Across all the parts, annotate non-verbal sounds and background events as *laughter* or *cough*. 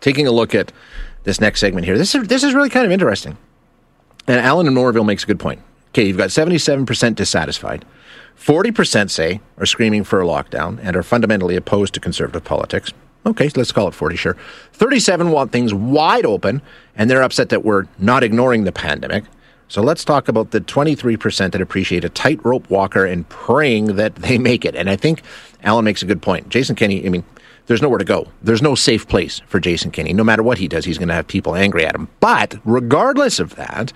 taking a look at this next segment here. This is this is really kind of interesting. And Alan in Norville makes a good point. Okay, you've got 77% dissatisfied. 40% say are screaming for a lockdown and are fundamentally opposed to conservative politics. Okay, let's call it 40, sure. 37 want things wide open and they're upset that we're not ignoring the pandemic. So let's talk about the 23% that appreciate a tightrope walker and praying that they make it. And I think Alan makes a good point. Jason Kenney, I mean, there's nowhere to go. There's no safe place for Jason Kenney. No matter what he does, he's going to have people angry at him. But regardless of that,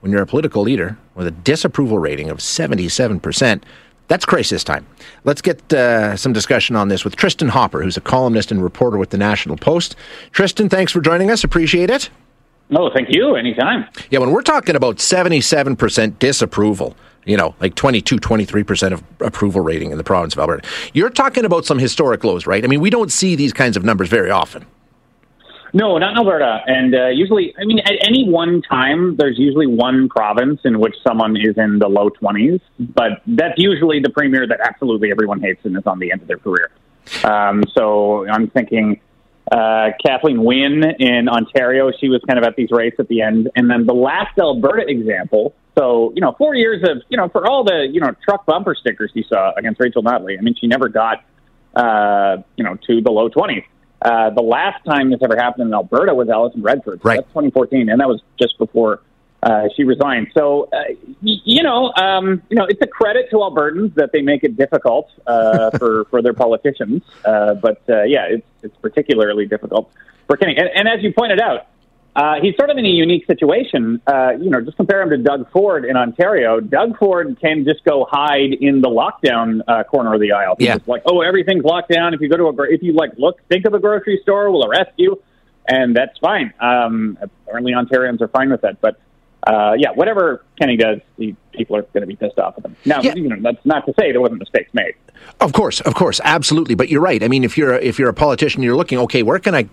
when you're a political leader with a disapproval rating of 77%, that's crisis time. Let's get uh, some discussion on this with Tristan Hopper, who's a columnist and reporter with the National Post. Tristan, thanks for joining us. Appreciate it. Oh, thank you. Anytime. Yeah, when we're talking about 77% disapproval, you know, like 22, 23% of approval rating in the province of Alberta, you're talking about some historic lows, right? I mean, we don't see these kinds of numbers very often. No, not in Alberta. And uh, usually, I mean, at any one time, there's usually one province in which someone is in the low 20s, but that's usually the premier that absolutely everyone hates and is on the end of their career. Um, so I'm thinking uh, Kathleen Wynne in Ontario, she was kind of at these rates at the end. And then the last Alberta example, so, you know, four years of, you know, for all the, you know, truck bumper stickers you saw against Rachel Notley, I mean, she never got, uh, you know, to the low 20s. Uh, the last time this ever happened in Alberta was Alison Redford. Right. That's 2014, and that was just before uh, she resigned. So, uh, y- you know, um, you know, it's a credit to Albertans that they make it difficult uh, *laughs* for for their politicians. Uh, but uh, yeah, it's it's particularly difficult for Kenney. And, and as you pointed out, uh, he's sort of in a unique situation. Uh, you know, just compare him to Doug Ford in Ontario. Doug Ford can just go hide in the lockdown uh, corner of the aisle. He's Yeah. like, oh, everything's locked down. If you go to a, gro- if you like, look, think of a grocery store, we'll arrest you, and that's fine. Um, apparently, Ontarians are fine with that. But uh, yeah, whatever Kenney does, the people are going to be pissed off at him. Now, Yeah. you know, that's not to say there wasn't mistakes made. Of course, of course, absolutely. But you're right. I mean, if you're a, if you're a politician, you're looking, okay, where can I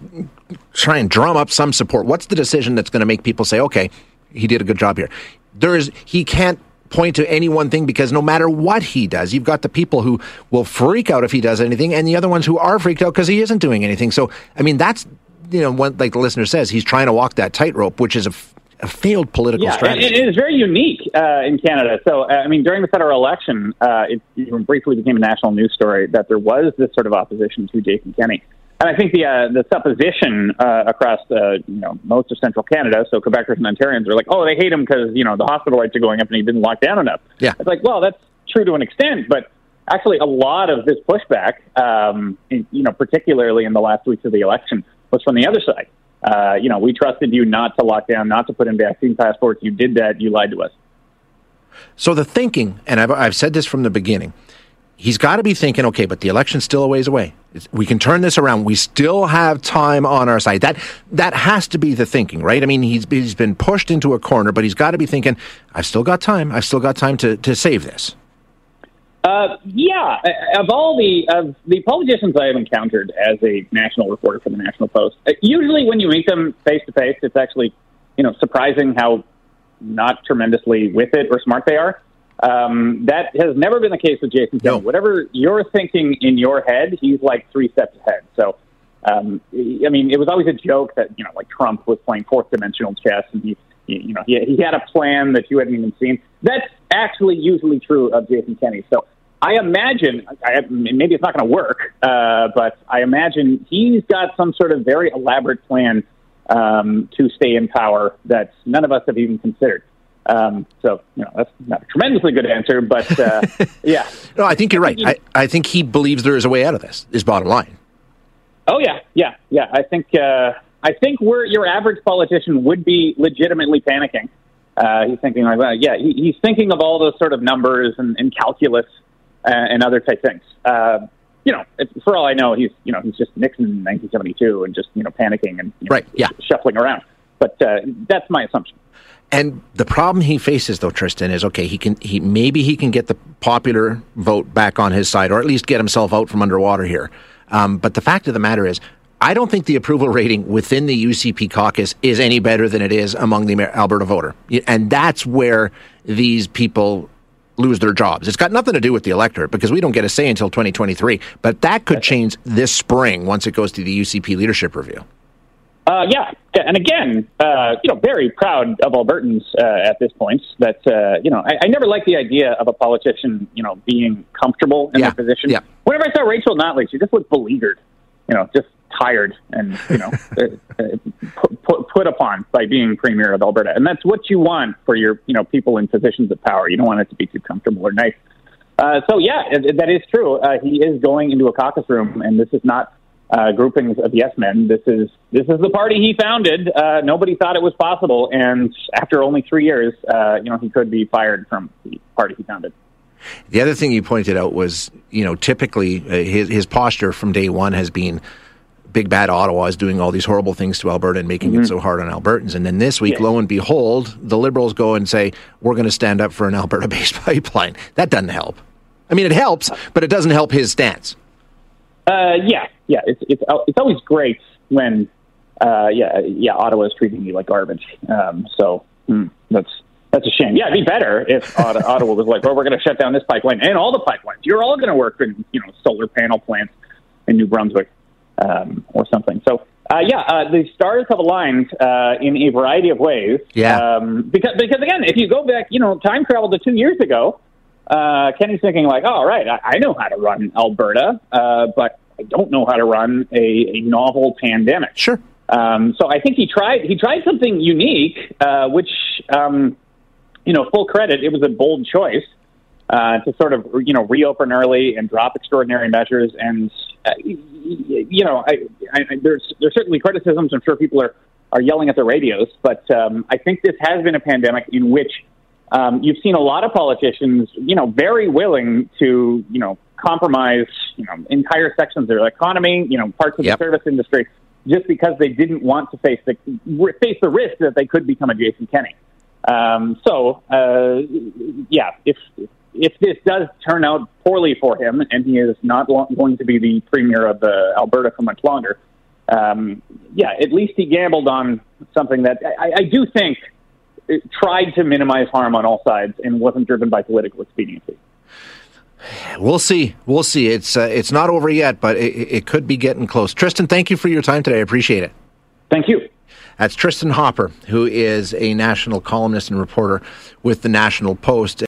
try and drum up some support? What's the decision that's going to make people say, okay, he did a good job here? There is he can't point to any one thing because no matter what he does, you've got the people who will freak out if he does anything, and the other ones who are freaked out because he isn't doing anything. So, I mean, that's you know, what like the listener says, he's trying to walk that tightrope, which is a, f- a failed political Yeah, strategy. it, it is very unique uh, in Canada. So, uh, I mean, during the federal election, uh, it, it briefly became a national news story that there was this sort of opposition to Jason Kenney. And I think the uh, the supposition uh, across uh, you know most of central Canada, so Quebecers and Ontarians are like, oh, they hate him because you know the hospital rates are going up and he didn't lock down enough. Yeah. it's like, well, that's true to an extent, but actually, a lot of this pushback, um, in, you know, particularly in the last weeks of the election, was from the other side. Uh, you know, we trusted you not to lock down, not to put in vaccine passports. You did that. You lied to us. So the thinking, and I've, I've said this from the beginning, he's got to be thinking, okay, but the election's still a ways away. We can turn this around. We still have time on our side. That that has to be the thinking, right? I mean, he's he's been pushed into a corner, but he's got to be thinking, I've still got time. I've still got time to to save this. Uh, yeah, of all the of the politicians I have encountered as a national reporter for the National Post, uh, usually when you meet them face to face, it's actually you know surprising how not tremendously with it or smart they are. Um, that has never been the case with Jason Kenney. No. Whatever you're thinking in your head, he's like three steps ahead. So, um, I mean, it was always a joke that you know, like Trump was playing fourth dimensional chess, and he you know, he, he had a plan that you hadn't even seen. That's actually usually true of Jason Kenney. So, I imagine, I, maybe it's not going to work, uh, but I imagine he's got some sort of very elaborate plan um, to stay in power that none of us have even considered. Um, so, you know, that's not a tremendously good answer, but uh, *laughs* yeah. No, I think you're right. I, I think he believes there is a way out of this. Is bottom line. Oh yeah, yeah, yeah. I think uh, I think where your average politician would be legitimately panicking. Uh, he's thinking like, well, yeah, he, he's thinking of all those sort of numbers and, and calculus uh, and other type things. Uh, you know, if, for all I know, he's you know he's just Nixon in 1972 and just you know panicking and you know, Right, yeah. shuffling around. But uh, that's my assumption. And the problem he faces, though, Tristan, is okay. He can he maybe he can get the popular vote back on his side, or at least get himself out from underwater here. Um, but the fact of the matter is, I don't think the approval rating within the UCP caucus is any better than it is among the Alberta voter, and that's where these people lose their jobs. It's got nothing to do with the electorate because we don't get a say until 2023. But that could change this spring once it goes to the UCP leadership review. Uh, yeah, and again, uh, you know, very proud of Albertans uh, at this point. That uh, you know, I, I never liked the idea of a politician, you know, being comfortable in Yeah, their position. yeah. Whenever I saw Rachel Notley, she just looked beleaguered, you know, just tired and you know, *laughs* uh, uh, put, put upon by being premier of Alberta, and that's what you want for your you know people in positions of power. You don't want it to be too comfortable or nice. Uh, so yeah, it, that is true. Uh, he is going into a caucus room, and this is not uh, groupings of yes men. This is this is the party he founded. Uh, nobody thought it was possible, and after only three years, uh, you know, he could be fired from the party he founded. The other thing you pointed out was, you know, typically uh, his his posture from day one has been big bad Ottawa is doing all these horrible things to Alberta and making it so hard on Albertans. And then this week, Yeah. lo and behold, the Liberals go and say, we're going to stand up for an Alberta *laughs* based pipeline. That doesn't help. I mean, it helps, but it doesn't help his stance. Uh, yeah, yeah. It's it's it's always great when, uh, yeah, yeah. Ottawa is treating you like garbage. Um, so hmm, that's that's a shame. Yeah, it'd be better if *laughs* Ottawa was like, well, we're going to shut down this pipeline and all the pipelines. You're all going to work in you know solar panel plants in New Brunswick um, or something. So. Uh, yeah, uh, the stars have aligned uh, in a variety of ways. Yeah. Um, because, because again, if you go back, you know, time travel to two years ago, uh, Kenney's thinking like, oh, right, I, I know how to run Alberta, uh, but I don't know how to run a, a novel pandemic. Sure. Um, so I think he tried he tried something unique, uh, which um, you know, full credit, it was a bold choice uh, to sort of you know reopen early and drop extraordinary measures. And uh, you know, I, I, there's there's certainly criticisms. I'm sure people are are yelling at the radios, but um, I think this has been a pandemic in which um, you've seen a lot of politicians, you know, very willing to you know compromise you know entire sections of their economy, you know, parts of Yep. the service industry, just because they didn't want to face the face the risk that they could become a Jason Kenney. Um, so, uh, yeah, if if this does turn out poorly for him, and he is not going to be the premier of uh, Alberta for much longer, um, yeah, at least he gambled on something that I, I do think tried to minimize harm on all sides and wasn't driven by political expediency. We'll see. We'll see. It's uh, it's not over yet, but it, it could be getting close. Tristan, thank you for your time today. I appreciate it. Thank you. That's Tristan Hopper, who is a national columnist and reporter with the National Post.